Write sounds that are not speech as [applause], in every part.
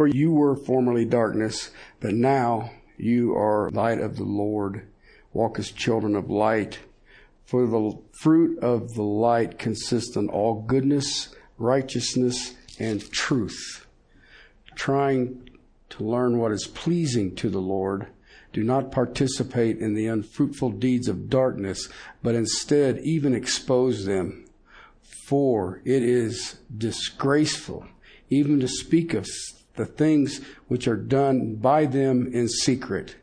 For you were formerly darkness, but now you are light of the Lord. Walk as children of light. For the fruit of the light consists in all goodness, righteousness, and truth. Trying to learn what is pleasing to the Lord, do not participate in the unfruitful deeds of darkness, but instead even expose them. For it is disgraceful even to speak of the things which are done by them in secret.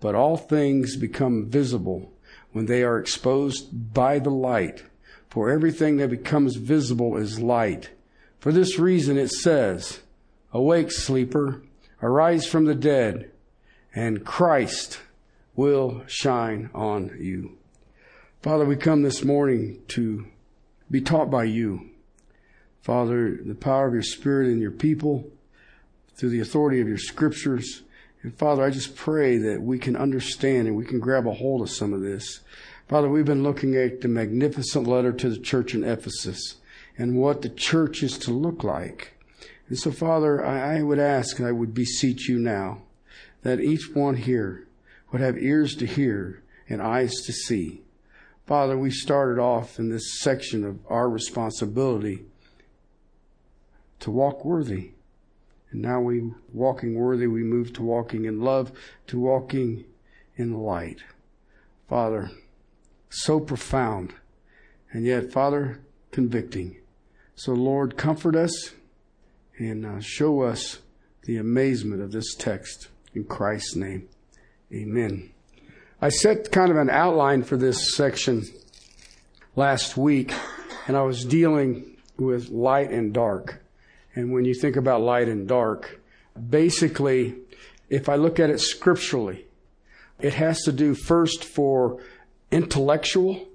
But all things become visible when they are exposed by the light. For everything that becomes visible is light. For this reason it says, Awake, sleeper, arise from the dead, and Christ will shine on you. Father, we come this morning to be taught by you. Father, the power of your Spirit in your people, through the authority of your scriptures. And Father, I just pray that we can understand and we can grab a hold of some of this. Father, we've been looking at the magnificent letter to the church in Ephesus and what the church is to look like. And so, Father, I, I would ask, and I would beseech you now, that each one here would have ears to hear and eyes to see. Father, we started off in this section of our responsibility to walk worthy. And now we walking worthy, we move to walking in love, to walking in light. Father, so profound, and yet, Father, convicting. So, Lord, comfort us and uh, show us the amazement of this text in Christ's name. Amen. I set kind of an outline for this section last week, and I was dealing with light and dark. And when you think about light and dark, basically, if I look at it scripturally, it has to do first for intellectual.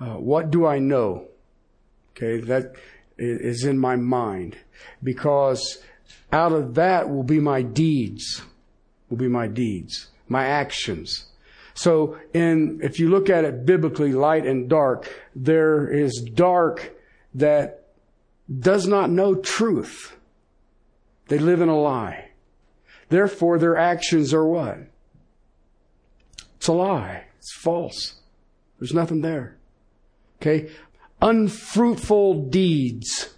Uh, what do I know? Okay, that is in my mind because out of that will be my deeds, will be my deeds, my actions. So in, if you look at it biblically, light and dark, there is dark that does not know truth. They live in a lie. Therefore, their actions are what? It's a lie. It's false. There's nothing there. Okay? Unfruitful deeds.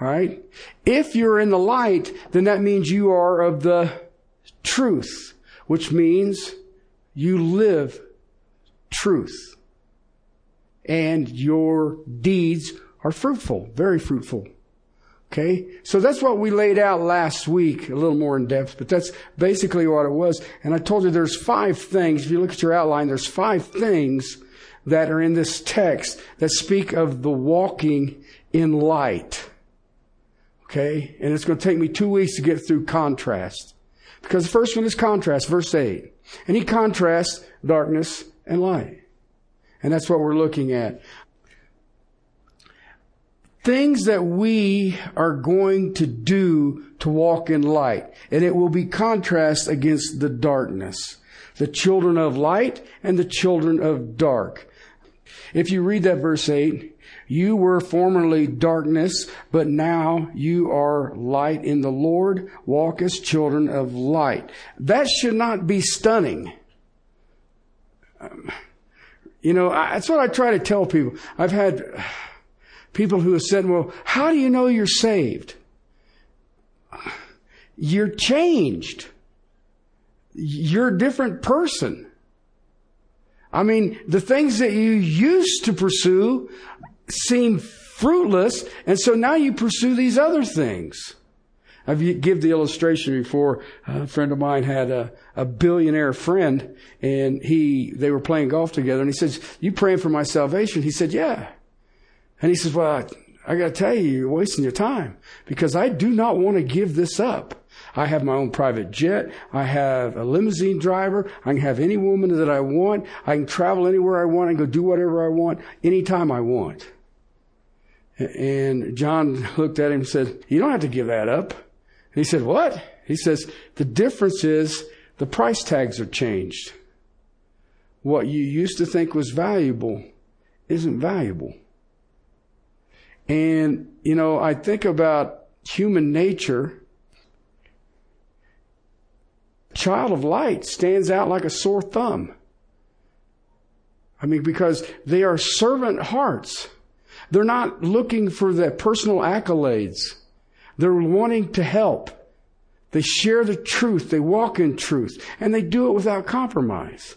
Right? If you're in the light, then that means you are of the truth, which means you live truth. And your deeds are fruitful, very fruitful. Okay? So that's what we laid out last week, a little more in depth, but that's basically what it was. And I told you there's five things. If you look at your outline, there's five things that are in this text that speak of the walking in light. Okay? And it's going to take me two weeks to get through contrast. Because the first one is contrast, verse 8. And he contrasts darkness and light. And that's what we're looking at things that we are going to do to walk in light. And it will be contrast against the darkness. The children of light and the children of dark. If you read that verse 8, you were formerly darkness, but now you are light in the Lord. Walk as children of light. That should not be stunning. Um, you know, I, that's what I try to tell people. I've had, people who have said, well, how do you know you're saved? You're changed. You're a different person. I mean, the things that you used to pursue seem fruitless, and so now you pursue these other things. I've give the illustration before. A friend of mine had a, a billionaire friend, and he they were playing golf together, and he says, "You praying for my salvation?" He said, "Yeah." And he says, well, I, I got to tell you, you're wasting your time because I do not want to give this up. I have my own private jet. I have a limousine driver. I can have any woman that I want. I can travel anywhere I want. I can go do whatever I want anytime I want. And John [laughs] looked at him and said, you don't have to give that up. And he said, what? He says, the difference is the price tags are changed. What you used to think was valuable isn't valuable. And, you know, I think about human nature. Child of light stands out like a sore thumb. I mean, because they are servant hearts. They're not looking for the personal accolades. They're wanting to help. They share the truth. They walk in truth and they do it without compromise.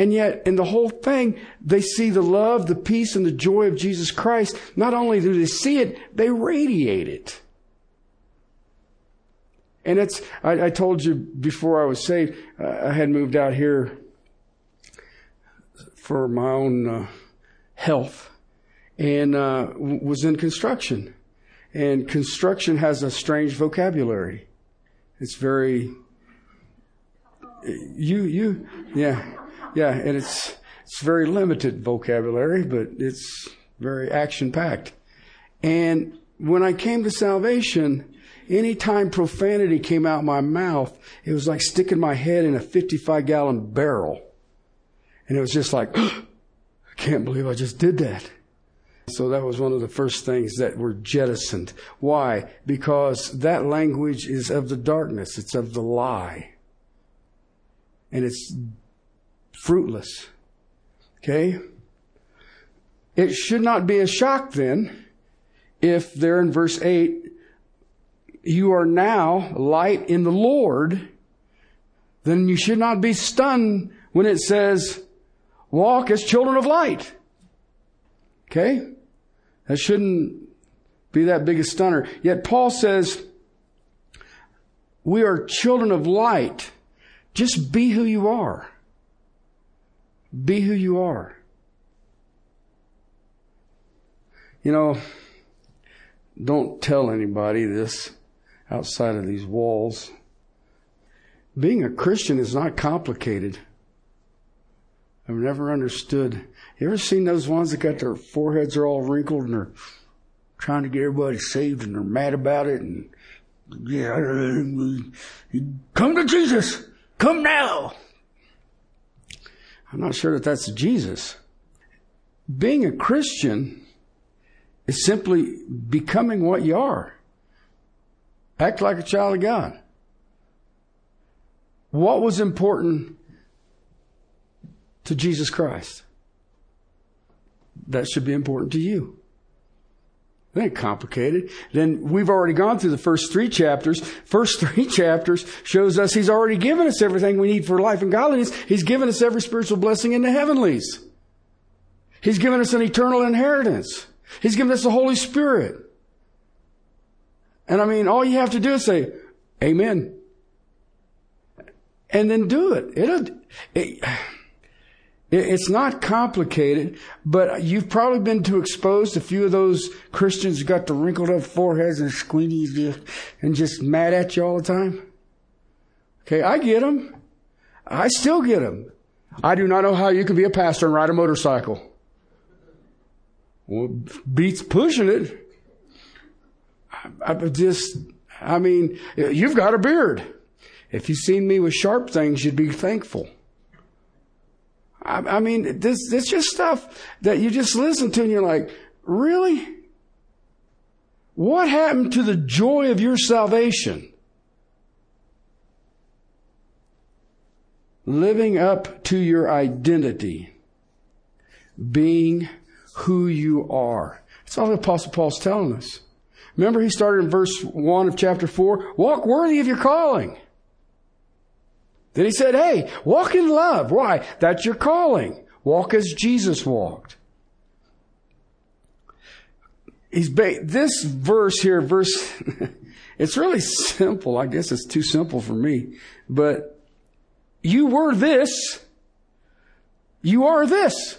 And yet, in the whole thing, they see the love, the peace, and the joy of Jesus Christ. Not only do they see it, they radiate it. And it's, I, I told you before I was saved, uh, I had moved out here for my own uh, health and uh, was in construction. And construction has a strange vocabulary. It's very, you, you, yeah, yeah, and it's, it's very limited vocabulary, but it's very action packed. And when I came to salvation, anytime profanity came out my mouth, it was like sticking my head in a 55 gallon barrel. And it was just like, [gasps] I can't believe I just did that. So that was one of the first things that were jettisoned. Why? Because that language is of the darkness. It's of the lie. And it's fruitless. Okay? It should not be a shock then if there in verse 8, you are now light in the Lord, then you should not be stunned when it says, walk as children of light. Okay? That shouldn't be that big a stunner. Yet Paul says, we are children of light. Just be who you are. Be who you are. You know, don't tell anybody this outside of these walls. Being a Christian is not complicated. I've never understood. You ever seen those ones that got their foreheads are all wrinkled and they're trying to get everybody saved and they're mad about it and yeah, [laughs] come to Jesus. Come now. I'm not sure that that's Jesus. Being a Christian is simply becoming what you are. Act like a child of God. What was important to Jesus Christ? That should be important to you. It ain't complicated. Then we've already gone through the first three chapters. First three [laughs] chapters shows us He's already given us everything we need for life and godliness. He's given us every spiritual blessing in the heavenlies. He's given us an eternal inheritance. He's given us the Holy Spirit. And I mean, all you have to do is say, Amen. And then do it. It'll, it, it's not complicated, but you've probably been too exposed. A few of those Christians got the wrinkled up foreheads and squinties and just mad at you all the time. Okay, I get them. I still get them. I do not know how you can be a pastor and ride a motorcycle. Well, beats pushing it. I, I just, I mean, you've got a beard. If you've seen me with sharp things, you'd be thankful. I, I mean, this, this just stuff that you just listen to and you're like, really? What happened to the joy of your salvation? Living up to your identity. Being who you are. That's all the Apostle Paul's telling us. Remember, he started in verse 1 of chapter 4 walk worthy of your calling. Then he said, Hey, walk in love. Why? That's your calling. Walk as Jesus walked. He's ba- this verse here, verse, [laughs] it's really simple. I guess it's too simple for me. But you were this. You are this.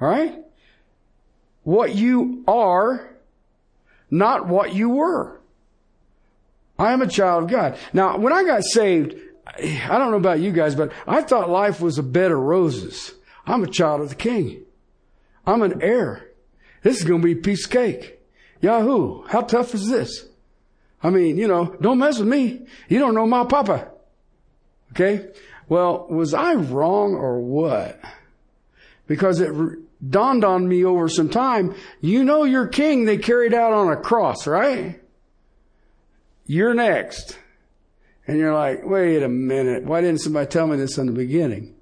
All right? What you are, not what you were. I am a child of God. Now, when I got saved, I don't know about you guys, but I thought life was a bed of roses. I'm a child of the king. I'm an heir. This is going to be piece of cake. Yahoo. How tough is this? I mean, you know, don't mess with me. You don't know my papa. Okay? Well, was I wrong or what? Because it dawned on me over some time, you know your king they carried out on a cross, right? You're next. And you're like, wait a minute. Why didn't somebody tell me this in the beginning?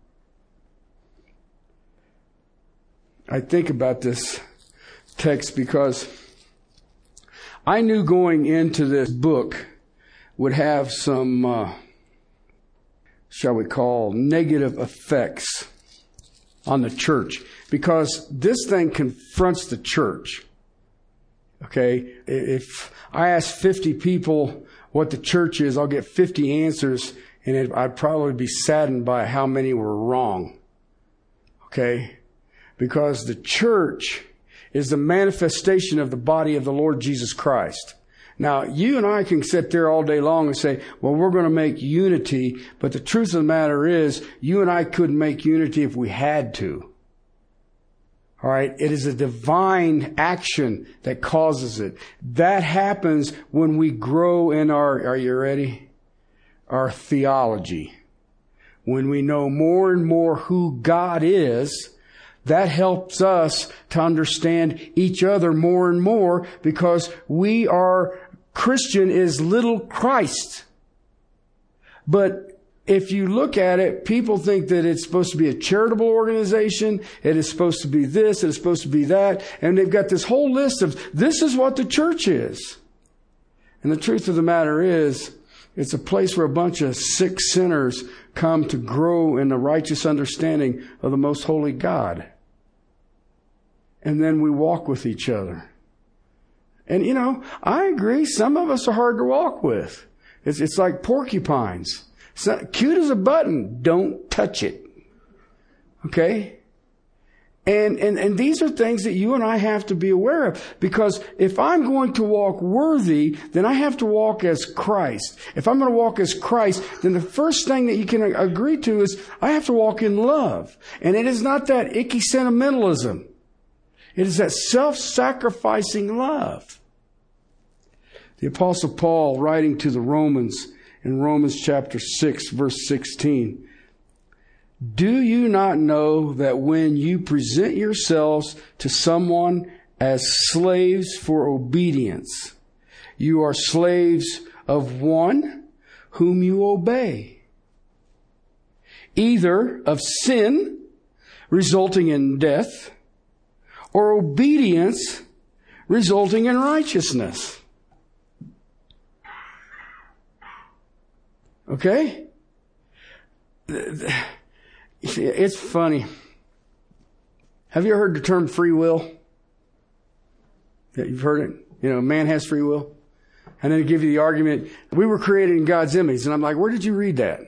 I think about this text because I knew going into this book would have some, uh, shall we call, negative effects on the church because this thing confronts the church. Okay. If I ask 50 people what the church is, I'll get 50 answers and it, I'd probably be saddened by how many were wrong. Okay. Because the church is the manifestation of the body of the Lord Jesus Christ. Now, you and I can sit there all day long and say, well, we're going to make unity, but the truth of the matter is, you and I couldn't make unity if we had to. All right. It is a divine action that causes it. That happens when we grow in our, are you ready? Our theology. When we know more and more who God is, that helps us to understand each other more and more because we are, Christian is little Christ. But if you look at it, people think that it's supposed to be a charitable organization. It is supposed to be this. It is supposed to be that. And they've got this whole list of this is what the church is. And the truth of the matter is, it's a place where a bunch of sick sinners come to grow in the righteous understanding of the most holy God. And then we walk with each other. And you know, I agree, some of us are hard to walk with. It's, it's like porcupines. Cute as a button. Don't touch it. Okay? And, and, and these are things that you and I have to be aware of. Because if I'm going to walk worthy, then I have to walk as Christ. If I'm going to walk as Christ, then the first thing that you can agree to is I have to walk in love. And it is not that icky sentimentalism. It is that self-sacrificing love. The apostle Paul writing to the Romans in Romans chapter 6, verse 16. Do you not know that when you present yourselves to someone as slaves for obedience, you are slaves of one whom you obey? Either of sin, resulting in death, or obedience, resulting in righteousness. Okay? It's funny. Have you heard the term free will? You've heard it. You know, man has free will. And then give you the argument, we were created in God's image. And I'm like, where did you read that?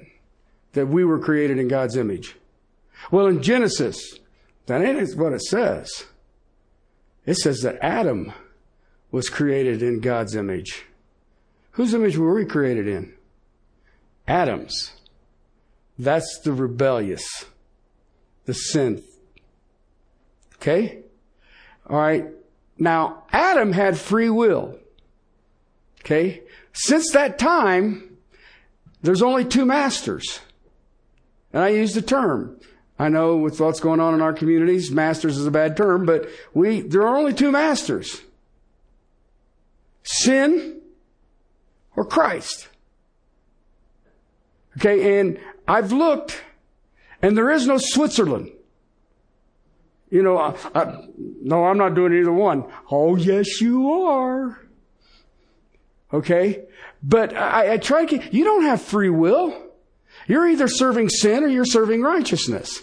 That we were created in God's image. Well, in Genesis, that ain't what it says. It says that Adam was created in God's image. Whose image were we created in? Adam's. That's the rebellious, the sin. Okay? All right. Now, Adam had free will. Okay? Since that time, there's only two masters. And I use the term. I know with what's going on in our communities, masters is a bad term, but we, there are only two masters. Sin or Christ. Okay, and I've looked, and there is no Switzerland. You know, I, I, no, I'm not doing either one. Oh, yes, you are. Okay? But I, I try to get, you don't have free will. You're either serving sin or you're serving righteousness.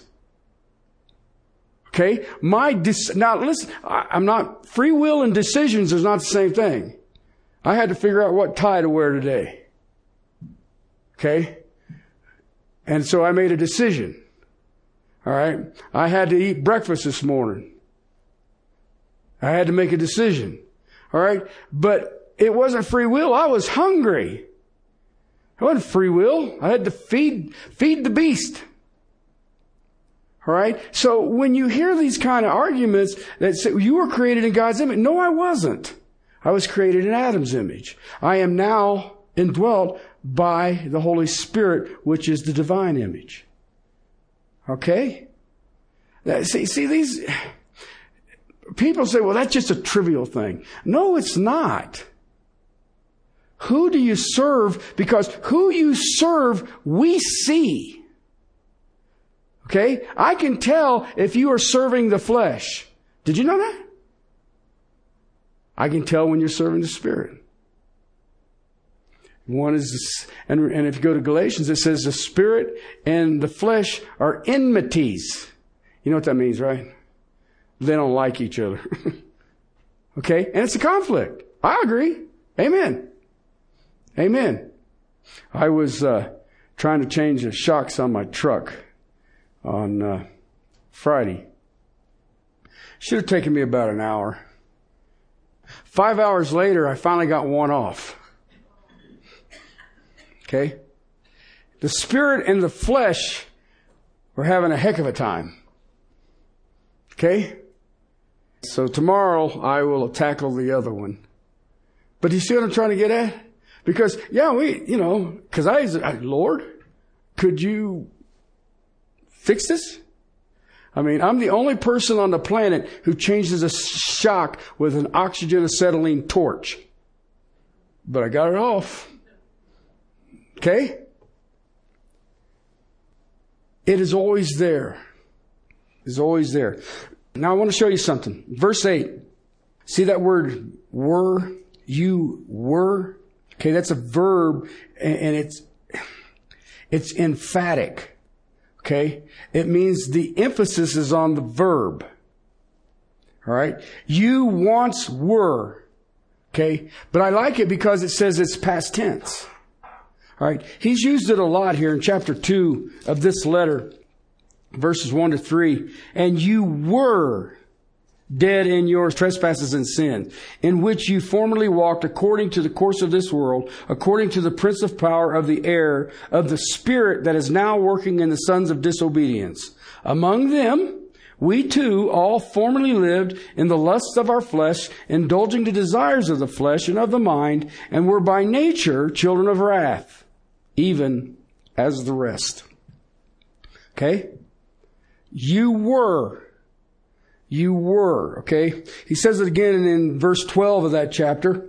Okay? My, dis- now listen, I, I'm not, free will and decisions is not the same thing. I had to figure out what tie to wear today. Okay? And so I made a decision. All right. I had to eat breakfast this morning. I had to make a decision. All right. But it wasn't free will. I was hungry. It wasn't free will. I had to feed, feed the beast. All right. So when you hear these kind of arguments that say you were created in God's image, no, I wasn't. I was created in Adam's image. I am now indwelt by the Holy Spirit, which is the divine image. Okay? Uh, see, see, these people say, well, that's just a trivial thing. No, it's not. Who do you serve? Because who you serve, we see. Okay? I can tell if you are serving the flesh. Did you know that? I can tell when you're serving the Spirit. One is, and, and if you go to Galatians, it says the Spirit and the flesh are enmities. You know what that means, right? They don't like each other. [laughs] okay? And it's a conflict. I agree. Amen. Amen. I was uh, trying to change the shocks on my truck on uh, Friday. Should have taken me about an hour. Five hours later, I finally got one off. Okay? The spirit and the flesh were having a heck of a time. Okay? So tomorrow I will tackle the other one. But you see what I'm trying to get at? Because, yeah, we, you know, cause I, Lord, could you fix this? I mean, I'm the only person on the planet who changes a shock with an oxygen acetylene torch. But I got it off. Okay? It is always there. It's always there. Now I want to show you something. Verse 8. See that word were? You were? Okay, that's a verb and it's, it's emphatic. Okay? It means the emphasis is on the verb. Alright? You once were. Okay? But I like it because it says it's past tense. Alright? He's used it a lot here in chapter 2 of this letter, verses 1 to 3. And you were dead in your trespasses and sin, in which you formerly walked according to the course of this world, according to the prince of power of the air, of the spirit that is now working in the sons of disobedience. Among them, we too all formerly lived in the lusts of our flesh, indulging the desires of the flesh and of the mind, and were by nature children of wrath, even as the rest. Okay? You were you were, okay? He says it again in verse 12 of that chapter.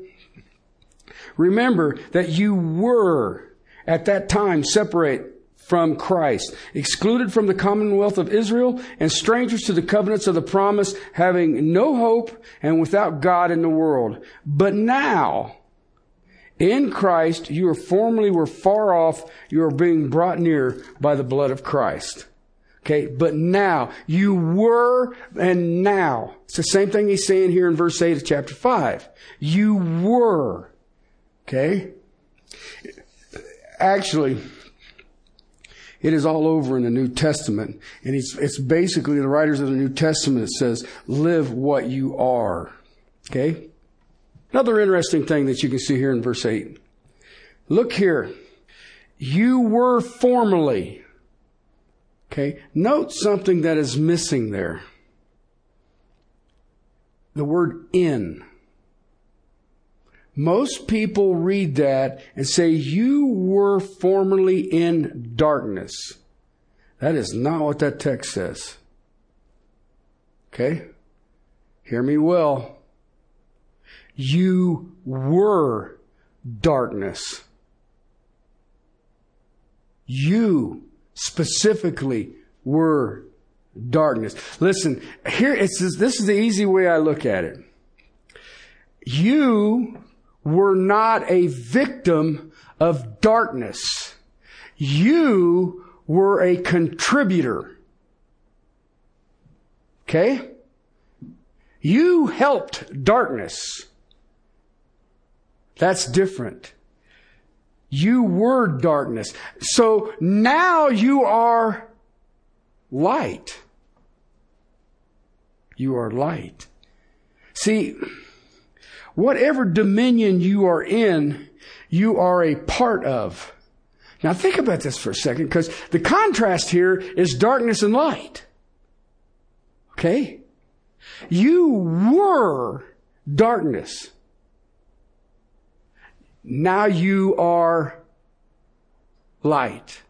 Remember that you were at that time separate from Christ, excluded from the commonwealth of Israel and strangers to the covenants of the promise, having no hope and without God in the world. But now, in Christ, you formerly were far off, you are being brought near by the blood of Christ. Okay, but now, you were and now. It's the same thing he's saying here in verse 8 of chapter 5. You were. Okay? Actually, it is all over in the New Testament. And it's, it's basically the writers of the New Testament that says, live what you are. Okay? Another interesting thing that you can see here in verse 8. Look here. You were formerly. Okay. Note something that is missing there. The word in. Most people read that and say, You were formerly in darkness. That is not what that text says. Okay? Hear me well. You were darkness. You specifically were darkness. Listen, here it's this is the easy way I look at it. You were not a victim of darkness. You were a contributor. Okay? You helped darkness. That's different. You were darkness. So now you are light. You are light. See, whatever dominion you are in, you are a part of. Now think about this for a second, because the contrast here is darkness and light. Okay? You were darkness. Now you are light.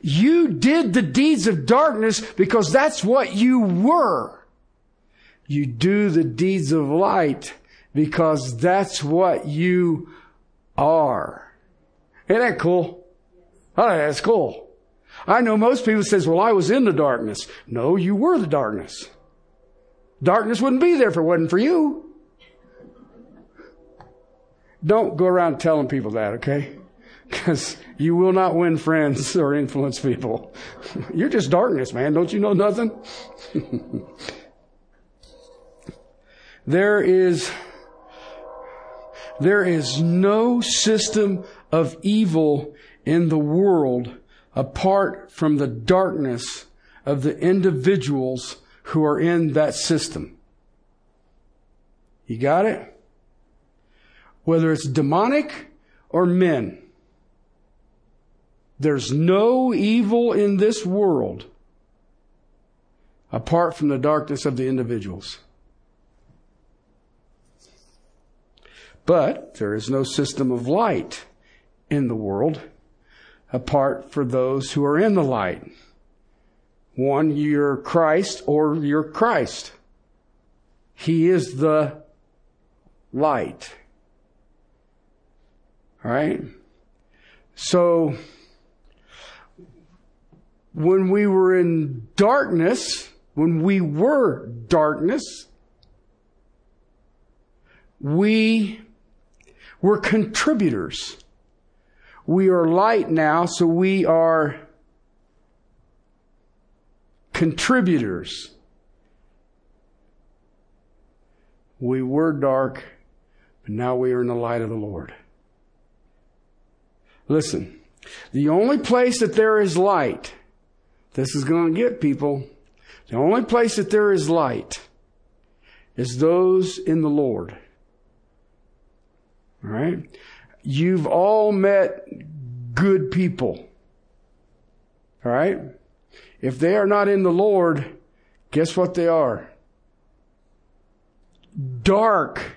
You did the deeds of darkness because that's what you were. You do the deeds of light because that's what you are. Ain't that cool? Oh, that's cool. I know most people says, well, I was in the darkness. No, you were the darkness. Darkness wouldn't be there if it wasn't for you. Don't go around telling people that, okay? [laughs] Because you will not win friends [laughs] or influence people. [laughs] You're just darkness, man. Don't you know nothing? there is, there is no system of evil in the world apart from the darkness of the individuals who are in that system. You got it? Whether it's demonic or men. There's no evil in this world apart from the darkness of the individuals. But there is no system of light in the world apart for those who are in the light. One, you're Christ or you're Christ. He is the light. All right? So, when we were in darkness, when we were darkness, we were contributors. We are light now, so we are contributors. We were dark, but now we are in the light of the Lord. Listen, the only place that there is light, this is going to get people, the only place that there is light is those in the Lord. All right? You've all met good people. All right? If they are not in the Lord, guess what they are? Dark.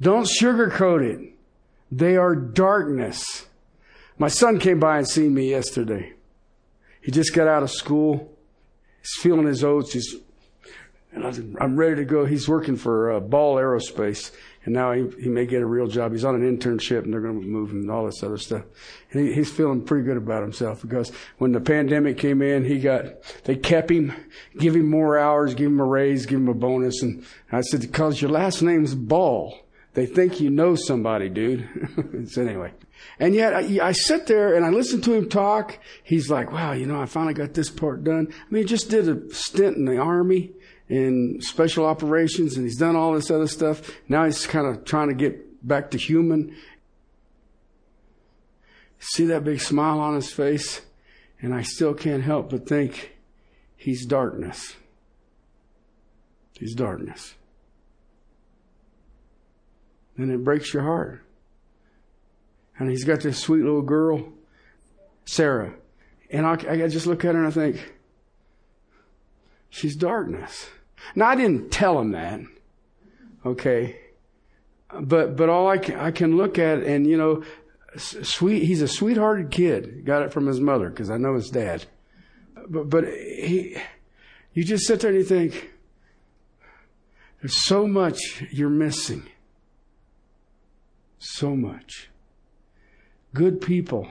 Don't sugarcoat it. They are darkness. My son came by and seen me yesterday. He just got out of school. He's feeling his oats. He's, and I'm ready to go. He's working for uh, Ball Aerospace and now he, he may get a real job. He's on an internship and they're going to move him and all this other stuff. And he, he's feeling pretty good about himself because when the pandemic came in, he got, they kept him, give him more hours, give him a raise, give him a bonus. And I said, because your last name's Ball. They think you know somebody, dude. [laughs] so anyway. And yet I, I, sit there and I listen to him talk. He's like, wow, you know, I finally got this part done. I mean, he just did a stint in the army in special operations and he's done all this other stuff. Now he's kind of trying to get back to human. See that big smile on his face? And I still can't help but think he's darkness. He's darkness. And it breaks your heart. And he's got this sweet little girl, Sarah. And I, I just look at her and I think, she's darkness. Now I didn't tell him that. Okay. But, but all I can, I can look at and, you know, sweet, he's a sweethearted kid. Got it from his mother because I know his dad. But, but he, you just sit there and you think, there's so much you're missing. So much. Good people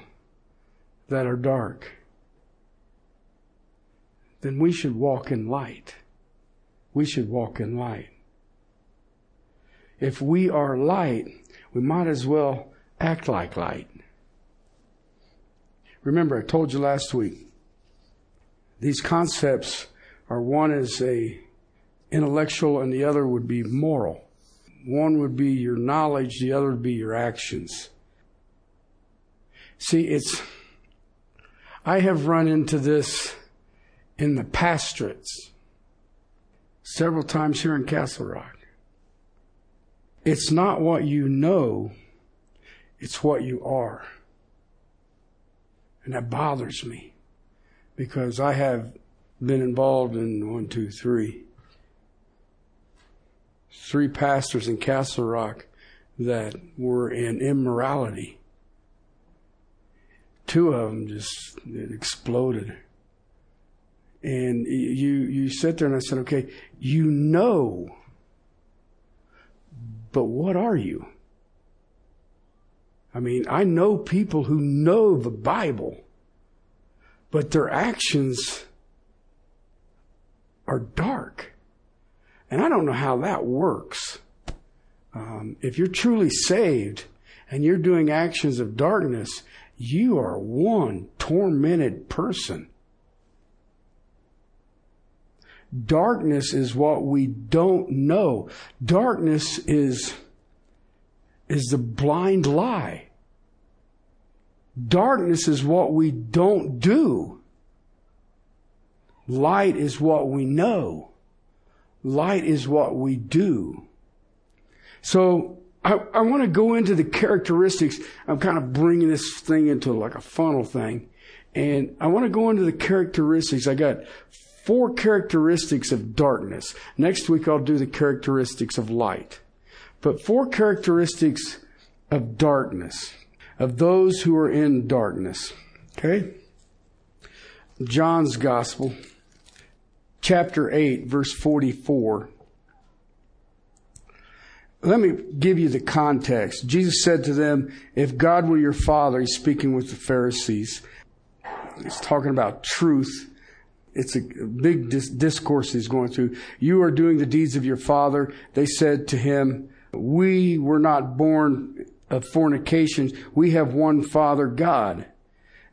that are dark. Then we should walk in light we should walk in light. If we are light, we might as well act like light. Remember, I told you last week, these concepts are one is a intellectual and the other would be moral. One would be your knowledge, the other would be your actions. See, it's, I have run into this in the pastorates several times here in Castle Rock. It's not what you know, it's what you are. And that bothers me because I have been involved in one, two, three, three pastors in Castle Rock that were in immorality. Two of them just exploded. And you, you sit there and I said, okay, you know, but what are you? I mean, I know people who know the Bible, but their actions are dark. And I don't know how that works. Um, if you're truly saved and you're doing actions of darkness, you are one tormented person. Darkness is what we don't know. Darkness is, is the blind lie. Darkness is what we don't do. Light is what we know. Light is what we do. So I, I want to go into the characteristics. I'm kind of bringing this thing into like a funnel thing. And I want to go into the characteristics. I got four characteristics of darkness. Next week I'll do the characteristics of light. But four characteristics of darkness, of those who are in darkness. Okay? John's Gospel, chapter 8, verse 44. Let me give you the context. Jesus said to them, If God were your father, he's speaking with the Pharisees. He's talking about truth it's a big dis- discourse he's going through. You are doing the deeds of your father. They said to him, we were not born of fornications. We have one father, God.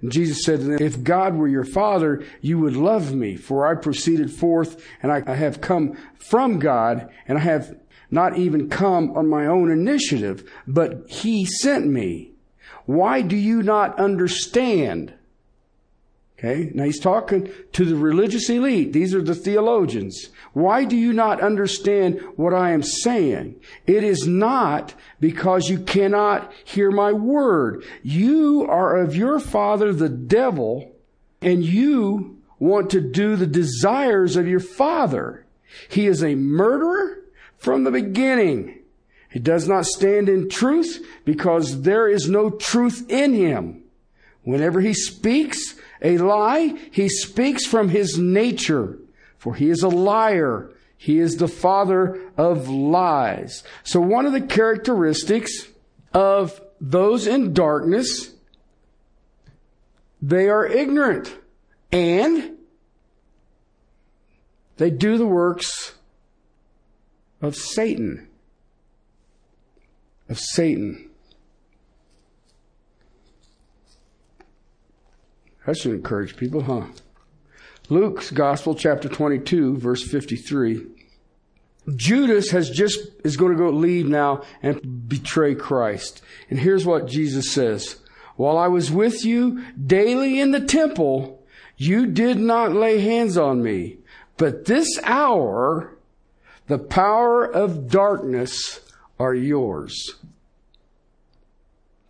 And Jesus said to them, if God were your father, you would love me, for I proceeded forth and I, I have come from God and I have not even come on my own initiative, but he sent me. Why do you not understand? Okay, now he's talking to the religious elite. These are the theologians. Why do you not understand what I am saying? It is not because you cannot hear my word. You are of your father, the devil, and you want to do the desires of your father. He is a murderer from the beginning. He does not stand in truth because there is no truth in him. Whenever he speaks, a lie, he speaks from his nature, for he is a liar. He is the father of lies. So one of the characteristics of those in darkness, they are ignorant and they do the works of Satan. Of Satan. That should encourage people, huh? Luke's Gospel, chapter 22, verse 53. Judas has just, is going to go leave now and betray Christ. And here's what Jesus says. While I was with you daily in the temple, you did not lay hands on me. But this hour, the power of darkness are yours.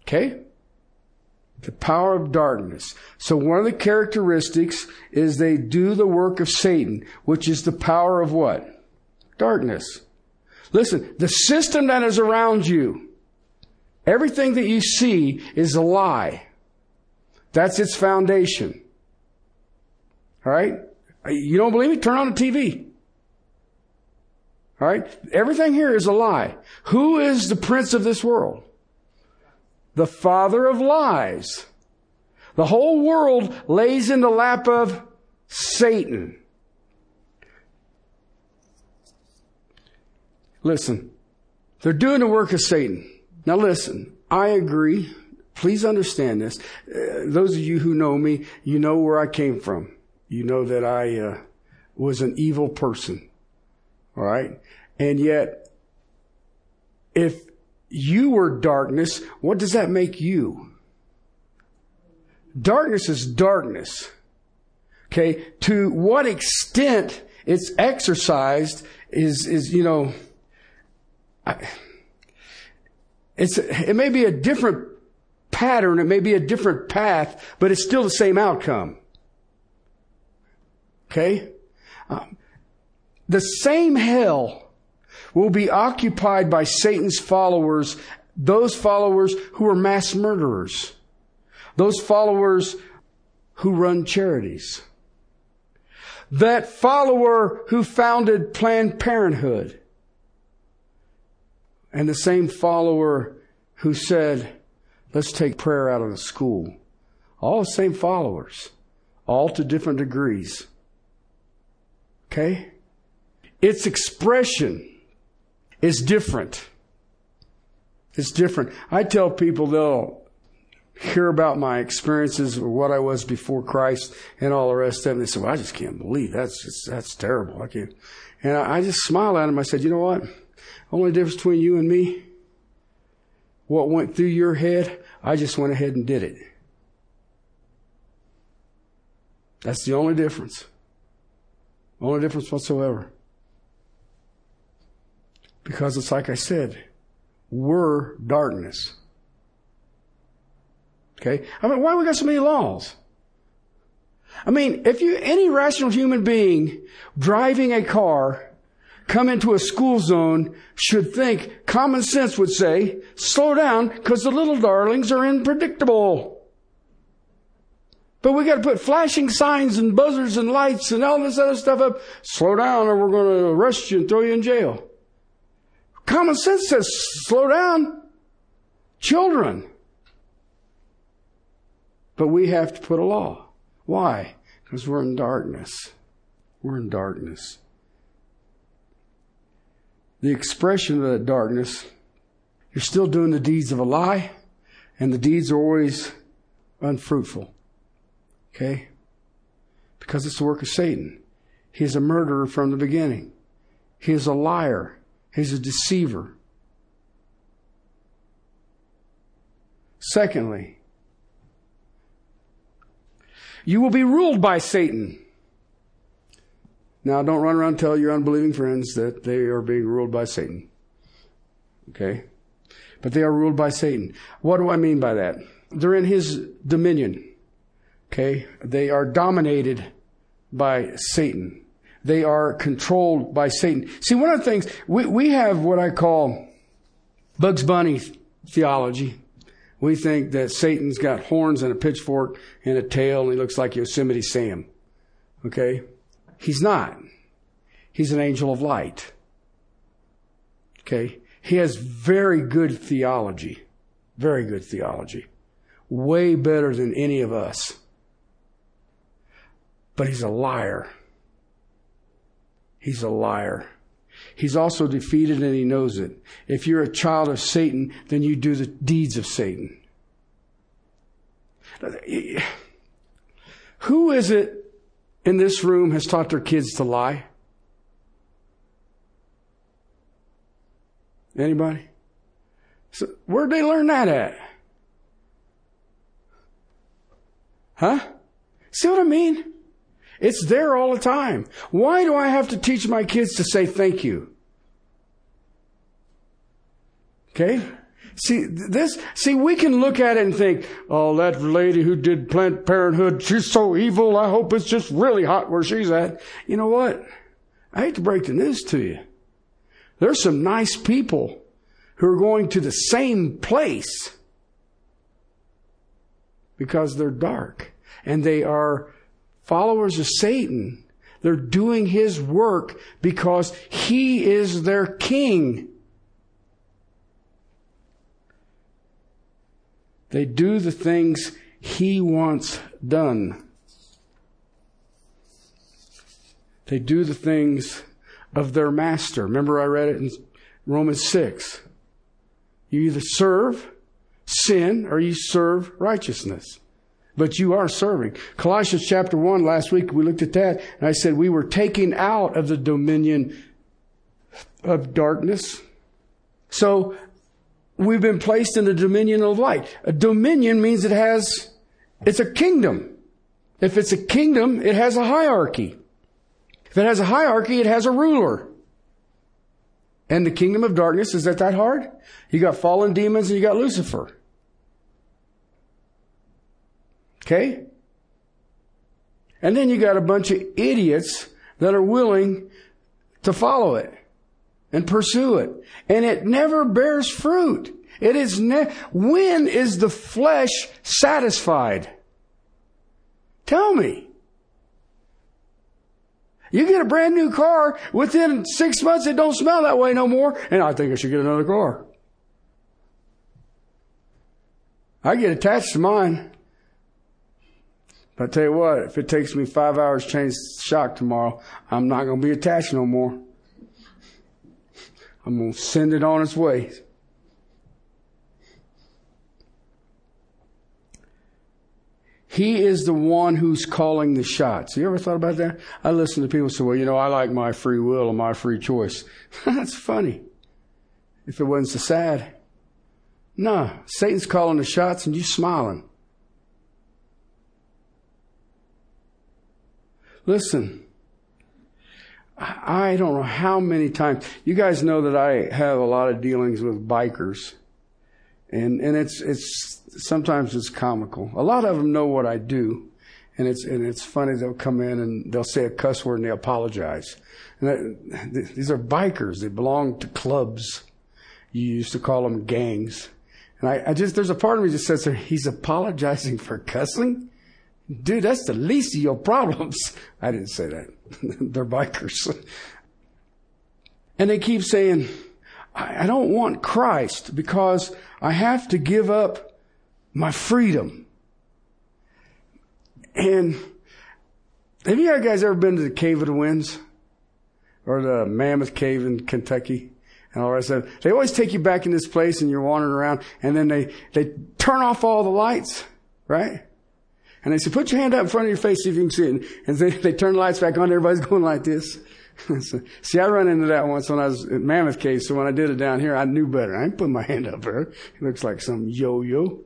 Okay? The power of darkness. So one of the characteristics is they do the work of Satan, which is the power of what? Darkness. Listen, the system that is around you, everything that you see is a lie. That's its foundation. All right? You don't believe me? Turn on the TV. All right? Everything here is a lie. Who is the prince of this world? The father of lies. The whole world lays in the lap of Satan. Listen, they're doing the work of Satan. Now listen, I agree. Please understand this. Uh, those of you who know me, you know where I came from. You know that I uh, was an evil person. All right? And yet, if you were darkness, what does that make you? Darkness is darkness. Okay. To what extent it's exercised is, is, you know, it's, it may be a different pattern. It may be a different path, but it's still the same outcome. Okay. Um, the same hell will be occupied by Satan's followers, those followers who are mass murderers, those followers who run charities, that follower who founded Planned Parenthood, and the same follower who said, Let's take prayer out of the school. All the same followers, all to different degrees. Okay? Its expression is different. It's different. I tell people they'll hear about my experiences or what I was before Christ and all the rest of it. They say, well, I just can't believe that's just, that's terrible. I can't. And I, I just smile at them. I said, you know what? Only difference between you and me, what went through your head, I just went ahead and did it. That's the only difference. Only difference whatsoever. Because it's like I said, we're darkness. Okay? I mean, why we got so many laws? I mean, if you, any rational human being driving a car come into a school zone should think, common sense would say, slow down because the little darlings are unpredictable. But we got to put flashing signs and buzzers and lights and all this other stuff up. Slow down or we're going to arrest you and throw you in jail. Common sense says slow down. Children. But we have to put a law. Why? Because we're in darkness. We're in darkness. The expression of that darkness, you're still doing the deeds of a lie, and the deeds are always unfruitful. Okay? Because it's the work of Satan. He is a murderer from the beginning. He is a liar. He's a deceiver. Secondly, you will be ruled by Satan. Now, don't run around and tell your unbelieving friends that they are being ruled by Satan. Okay? But they are ruled by Satan. What do I mean by that? They're in his dominion. Okay? They are dominated by Satan. They are controlled by Satan. See, one of the things, we, we have what I call Bugs Bunny theology. We think that Satan's got horns and a pitchfork and a tail and he looks like Yosemite Sam. Okay? He's not. He's an angel of light. Okay? He has very good theology. Very good theology. Way better than any of us but he's a liar. He's a liar. He's also defeated and he knows it. If you're a child of Satan, then you do the deeds of Satan. Who is it in this room has taught their kids to lie? Anybody? So where'd they learn that at? Huh? See what I mean? It's there all the time. Why do I have to teach my kids to say thank you? Okay? See, this, see, we can look at it and think, oh, that lady who did Planned Parenthood, she's so evil. I hope it's just really hot where she's at. You know what? I hate to break the news to you. There's some nice people who are going to the same place because they're dark and they are followers of Satan. They're doing his work because he is their king. They do the things he wants done. They do the things of their master. Remember, I read it in Romans 6. You either serve sin or you serve righteousness but you are serving. Colossians chapter 1, last week we looked at that, and I said we were taken out of the dominion of darkness. So we've been placed in the dominion of light. A dominion means it has, it's a kingdom. If it's a kingdom, it has a hierarchy. If it has a hierarchy, it has a ruler. And the kingdom of darkness, is that that hard? You got fallen demons and you got Lucifer. Okay? And then you got a bunch of idiots that are willing to follow it and pursue it. And it never bears fruit. It is ne- when is the flesh satisfied? Tell me. You get a brand new car, within six months it don't smell that way no more, and I think I should get another car. I get attached to mine. But I tell you what, if it takes me five hours to change shock tomorrow, I'm not going to be attached no more. I'm going to send it on its way. He is the one who's calling the shots. You ever thought about that? I listen to people say, well, you know, I like my free will and my free choice. [laughs] That's funny. If it wasn't so sad. No, Satan's calling the shots and you smiling. Listen, I don't know how many times. You guys know that I have a lot of dealings with bikers. And, and it's, it's, sometimes it's comical. A lot of them know what I do. And it's, and it's funny. They'll come in and they'll say a cuss word and they apologize. And that, these are bikers. They belong to clubs. You used to call them gangs. And I, I just, there's a part of me that says, he's apologizing for cussing? Dude, that's the least of your problems. [laughs] I didn't say that. [laughs] They're bikers. And they keep saying, I don't want Christ because I have to give up my freedom. And have you guys ever been to the Cave of the Winds? Or the Mammoth Cave in Kentucky? And all that stuff. They always take you back in this place and you're wandering around and then they, they turn off all the lights, right? And they say, put your hand up in front of your face, see if you can see it. And they, they turn the lights back on, everybody's [laughs] going like this. See, I run into that once when I was at Mammoth Cave. So when I did it down here, I knew better. I ain't put my hand up there. It looks like some yo-yo.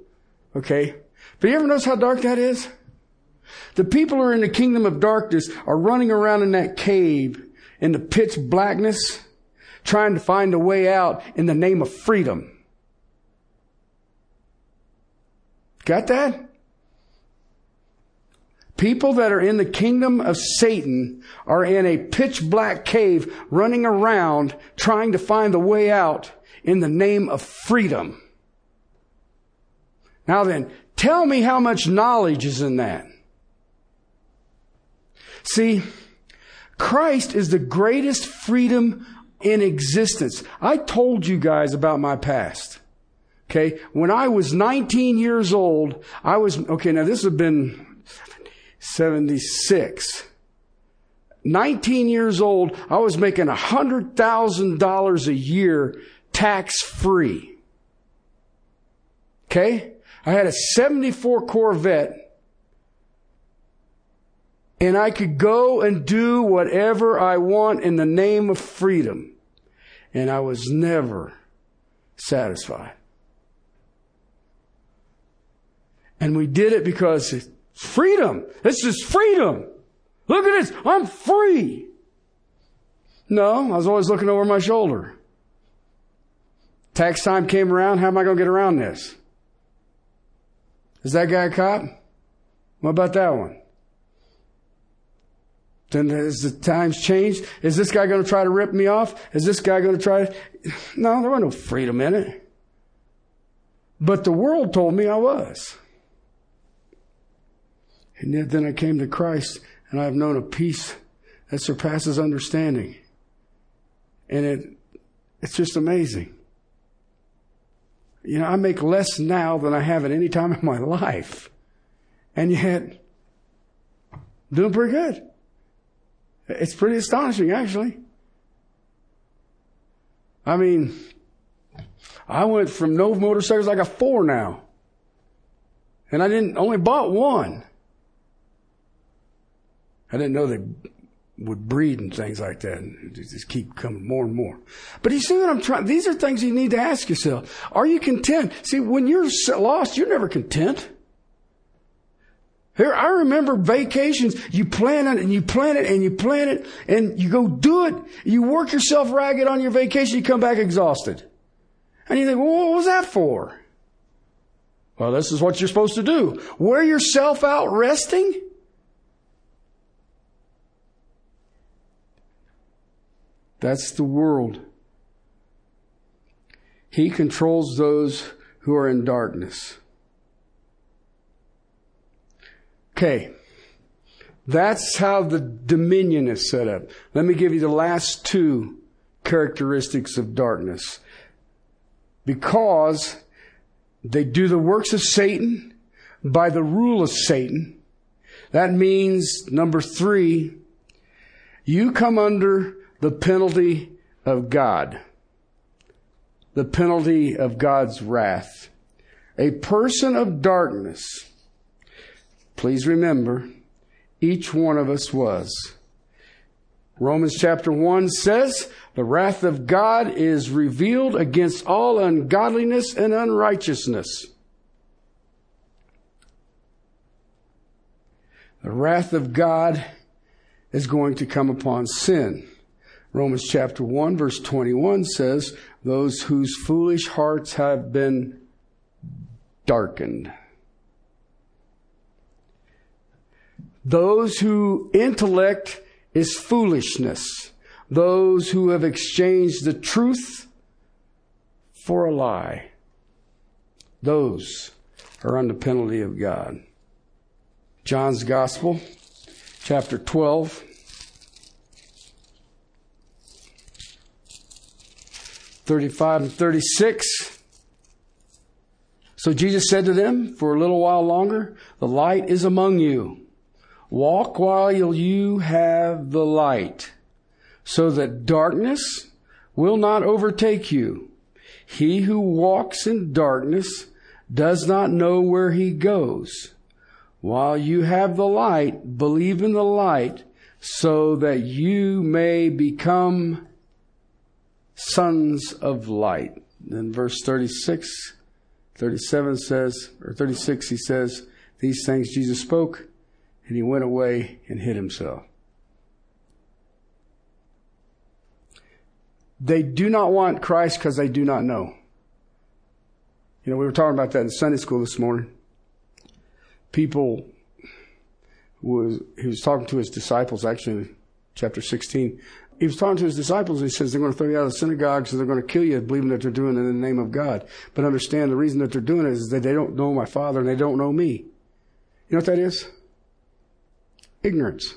Okay. But you ever notice how dark that is? The people who are in the kingdom of darkness are running around in that cave in the pitch blackness, trying to find a way out in the name of freedom. Got that? People that are in the kingdom of Satan are in a pitch black cave running around trying to find the way out in the name of freedom. Now then, tell me how much knowledge is in that. See, Christ is the greatest freedom in existence. I told you guys about my past. Okay. When I was 19 years old, I was, okay, now this has been 76. 19 years old, I was making $100,000 a year tax free. Okay? I had a 74 Corvette and I could go and do whatever I want in the name of freedom. And I was never satisfied. And we did it because Freedom. This is freedom. Look at this. I'm free. No, I was always looking over my shoulder. Tax time came around. How am I going to get around this? Is that guy a cop? What about that one? Then has the times changed? Is this guy going to try to rip me off? Is this guy going to try to... No, there was no freedom in it. But the world told me I was. And yet then I came to Christ and I've known a peace that surpasses understanding. And it, it's just amazing. You know, I make less now than I have at any time [laughs] in my life. And yet, doing pretty good. It's pretty astonishing, actually. I mean, I went from no motorcycles, I got four now. And I didn't, only bought one. I didn't know they would breed and things like that. And just keep coming more and more. But you see what I'm trying? These are things you need to ask yourself. Are you content? See, when you're lost, you're never content. Here, I remember vacations. You plan it and you plan it and you plan it and you go do it. You work yourself ragged on your vacation. You come back exhausted. And you think, well, what was that for? Well, this is what you're supposed to do. Wear yourself out resting? That's the world. He controls those who are in darkness. Okay. That's how the dominion is set up. Let me give you the last two characteristics of darkness. Because They do the works of Satan by the rule of Satan. That means, number three, you come under the penalty of God. The penalty of God's wrath. A person of darkness, please remember, each one of us was. Romans chapter 1 says, the wrath of God is revealed against all ungodliness and unrighteousness. The wrath of God is going to come upon sin. Romans chapter 1 verse 21 says, those whose foolish hearts have been darkened. Those who intellect is foolishness. Those who have exchanged the truth for a lie. Those are under penalty of God. John's Gospel, chapter 12. 35 and 36. So Jesus said to them, For a little while longer, the light is among you. Walk while you have the light, so that darkness will not overtake you. He who walks in darkness does not know where he goes. While you have the light, believe in the light, so that you may become sons of light. Then verse 36, 37 says, or 36, he says, These things Jesus spoke and he went away and hid himself. They do not want Christ because they do not know. You know, we were talking about that in Sunday school this morning. People was he was talking to his disciples actually chapter 16 he was talking to his disciples he says they're going to throw you out of the synagogues and they're going to kill you believing that they're doing it in the name of god but understand the reason that they're doing it is that they don't know my father and they don't know me you know what that is ignorance.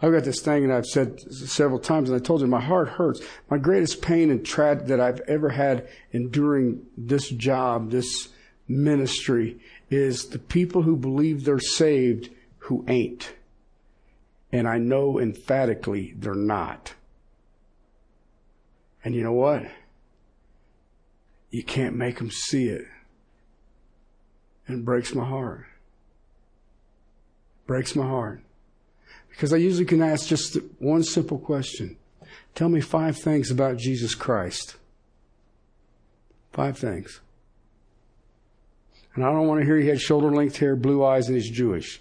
I've got this thing, and I've said several times, and I told you my heart hurts. My greatest pain and tragedy that I've ever had enduring this job, this ministry, is the people who believe they're saved who ain't. And I know emphatically they're not. And you know what? You can't make them see it. And it breaks my heart. Breaks my heart. Because I usually can ask just one simple question. Tell me five things about Jesus Christ. Five things. And I don't want to hear he had shoulder length hair, blue eyes, and he's Jewish.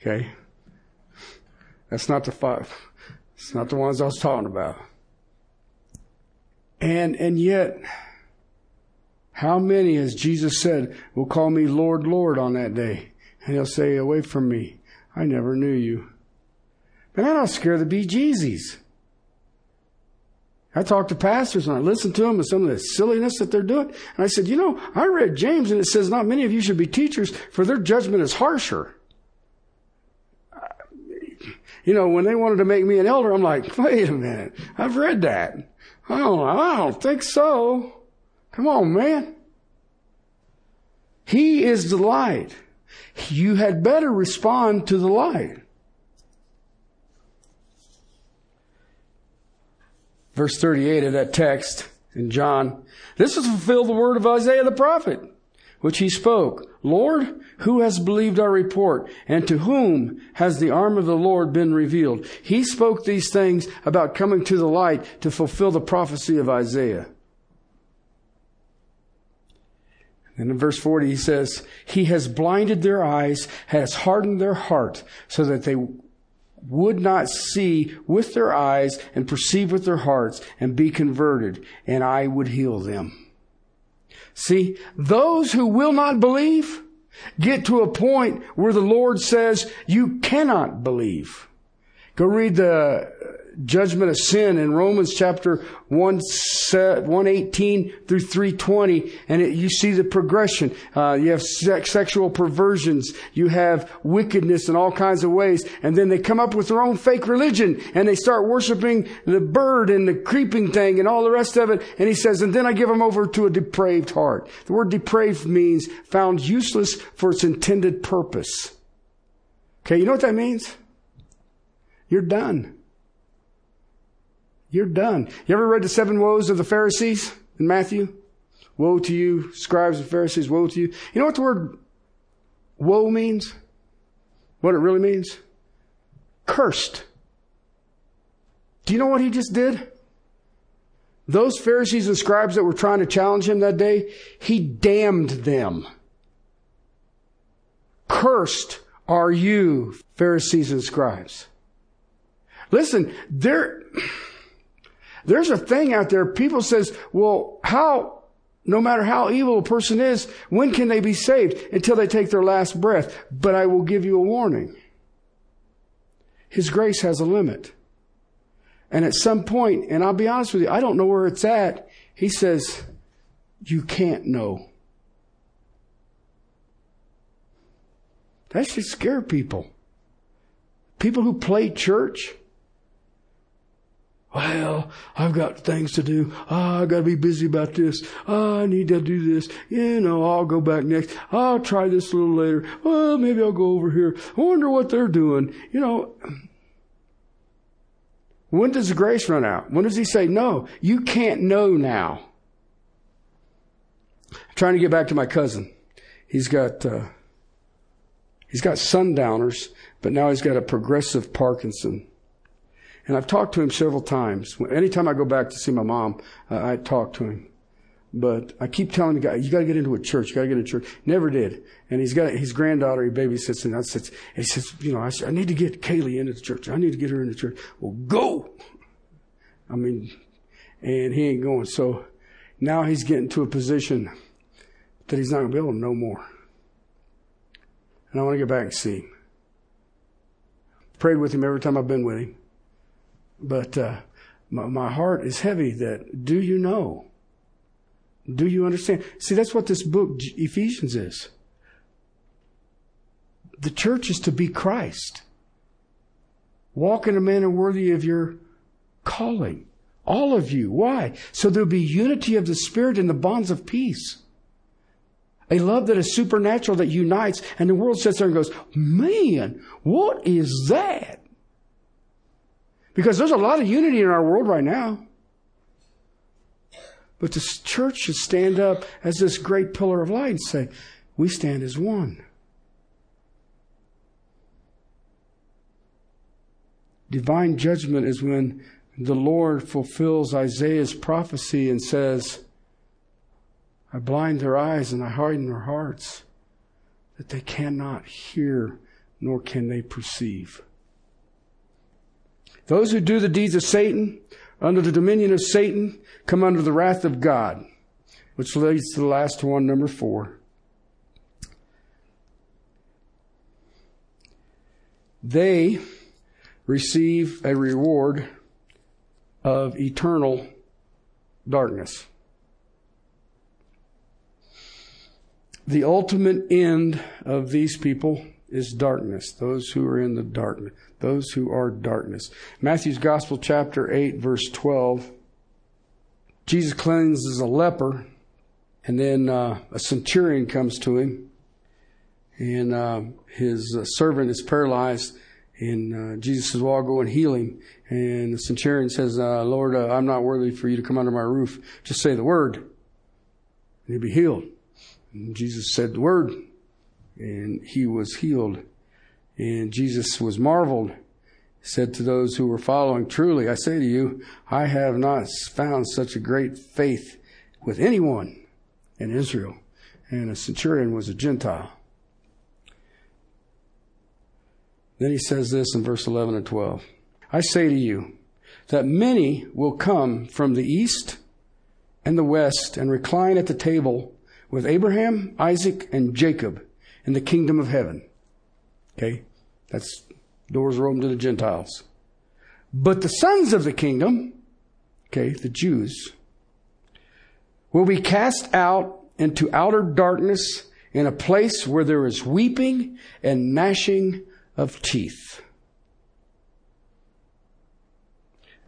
Okay? That's not the five. It's not the ones I was talking about. And, and yet, how many, as Jesus said, will call me Lord, Lord on that day? And he'll say, away from me. I never knew you. Not scared of the bejesus. I talk to pastors and I listen to them and some of the silliness that they're doing. And I said, you know, I read James and it says not many of you should be teachers for their judgment is harsher. You know, when they wanted to make me an elder, I'm like, wait a minute. I've read that. I don't, I don't think so. Come on, man. He is the light you had better respond to the light. Verse 38 of that text in John, this is fulfill the word of Isaiah the prophet, which he spoke. Lord, who has believed our report? And to whom has the arm of the Lord been revealed? He spoke these things about coming to the light to fulfill the prophecy of Isaiah. And in verse 40, he says, He has blinded their eyes, has hardened their heart, so that they would not see with their eyes and perceive with their hearts and be converted, and I would heal them. See, those who will not believe get to a point where the Lord says, You cannot believe. Go read the judgment of sin in Romans chapter 1, 118 through 320. And it, you see the progression. Uh, you have sex, sexual perversions. You have wickedness in all kinds of ways. And then they come up with their own fake religion and they start worshiping the bird and the creeping thing and all the rest of it. And he says, and then I give them over to a depraved heart. The word depraved means found useless for its intended purpose. Okay, you know what that means? You're done. You're done. You ever read the seven woes of the Pharisees in Matthew? Woe to you, scribes and Pharisees, woe to you. You know what the word woe means? What it really means? Cursed. Do you know what he just did? Those Pharisees and scribes that were trying to challenge him that day, he damned them. Cursed are you, Pharisees and scribes. Listen, there, there's a thing out there. People says, well, how, no matter how evil a person is, when can they be saved? Until they take their last breath. But I will give you a warning. His grace has a limit. And at some point, and I'll be honest with you, I don't know where it's at. He says, you can't know. That should scare people. People who play church, well, I've got things to do. Oh, I gotta be busy about this. Oh, I need to do this. You know, I'll go back next. I'll try this a little later. Well, maybe I'll go over here. I wonder what they're doing. You know, when does grace run out? When does he say, no, you can't know now? I'm trying to get back to my cousin. He's got, uh, he's got sundowners, but now he's got a progressive Parkinson. And I've talked to him several times. Anytime I go back to see my mom, uh, I talk to him. But I keep telling the guy, you gotta get into a church, you gotta get into a church. Never did. And he's got his granddaughter, he babysits, and I says, and he says, you know, I, said, I need to get Kaylee into the church. I need to get her into church. Well, go! I mean, and he ain't going. So now he's getting to a position that he's not gonna be able to know more. And I want to get back and see him. Prayed with him every time I've been with him. But uh, my, my heart is heavy that do you know? Do you understand? See, that's what this book, Ephesians, is. The church is to be Christ. Walk in a manner worthy of your calling. All of you. Why? So there'll be unity of the Spirit in the bonds of peace. A love that is supernatural that unites, and the world sits there and goes, Man, what is that? Because there's a lot of unity in our world right now. But the church should stand up as this great pillar of light and say, we stand as one. Divine judgment is when the Lord fulfills Isaiah's prophecy and says, I blind their eyes and I harden their hearts that they cannot hear nor can they perceive. Those who do the deeds of Satan, under the dominion of Satan, come under the wrath of God, which leads to the last one, number four. They receive a reward of eternal darkness. The ultimate end of these people is darkness, those who are in the darkness, those who are darkness. Matthew's Gospel, chapter 8, verse 12. Jesus cleanses a leper, and then uh, a centurion comes to him, and uh, his uh, servant is paralyzed. And uh, Jesus says, Well, I'll go and heal him. And the centurion says, uh, Lord, uh, I'm not worthy for you to come under my roof. Just say the word, and he'll be healed. And Jesus said the word, and he was healed. And Jesus was marveled, said to those who were following, Truly, I say to you, I have not found such a great faith with anyone in Israel. And a centurion was a Gentile. Then he says this in verse 11 and 12 I say to you that many will come from the east and the west and recline at the table with Abraham, Isaac, and Jacob in the kingdom of heaven. Okay? That's doors are open to the Gentiles. But the sons of the kingdom, okay, the Jews, will be cast out into outer darkness in a place where there is weeping and gnashing of teeth.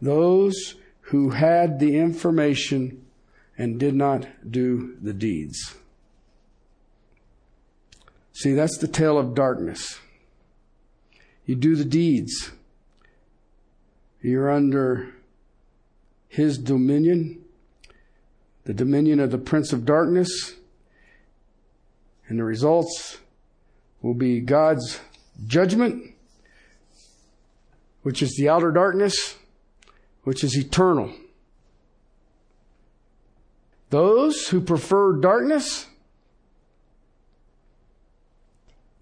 Those who had the information and did not do the deeds. See, that's the tale of darkness. You do the deeds. You're under his dominion, the dominion of the prince of darkness, and the results will be God's judgment, which is the outer darkness, which is eternal. Those who prefer darkness,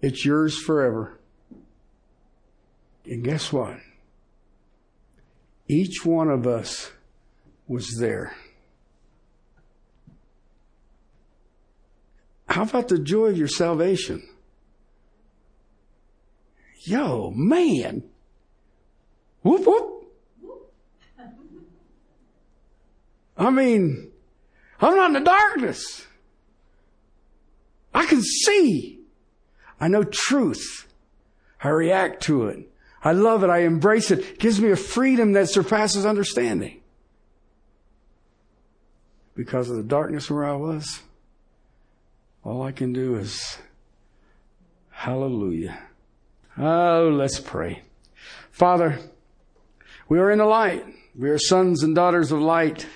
it's yours forever. And guess what? Each one of us was there. How about the joy of your salvation? Yo, man. Whoop, whoop. I mean, I'm not in the darkness. I can see. I know truth. I react to it. I love it. I embrace it. it gives me a freedom that surpasses understanding. Because of the darkness where I was, all I can do is hallelujah. Oh, let's pray. Father, we are in the light. We are sons and daughters of light.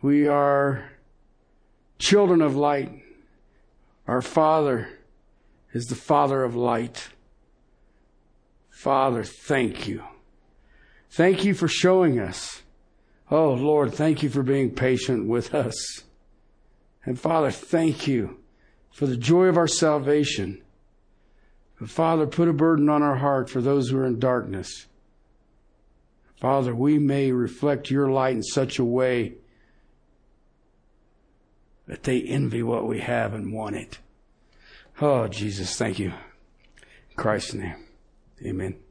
We are children of light. Our Father is the Father of light. Father, thank you. Thank you for showing us. Oh, Lord, thank you for being patient with us. And Father, thank you for the joy of our salvation. But Father, put a burden on our heart for those who are in darkness. Father, we may reflect your light in such a way that they envy what we have and want it. Oh, Jesus, thank you. In Christ's name. Amen.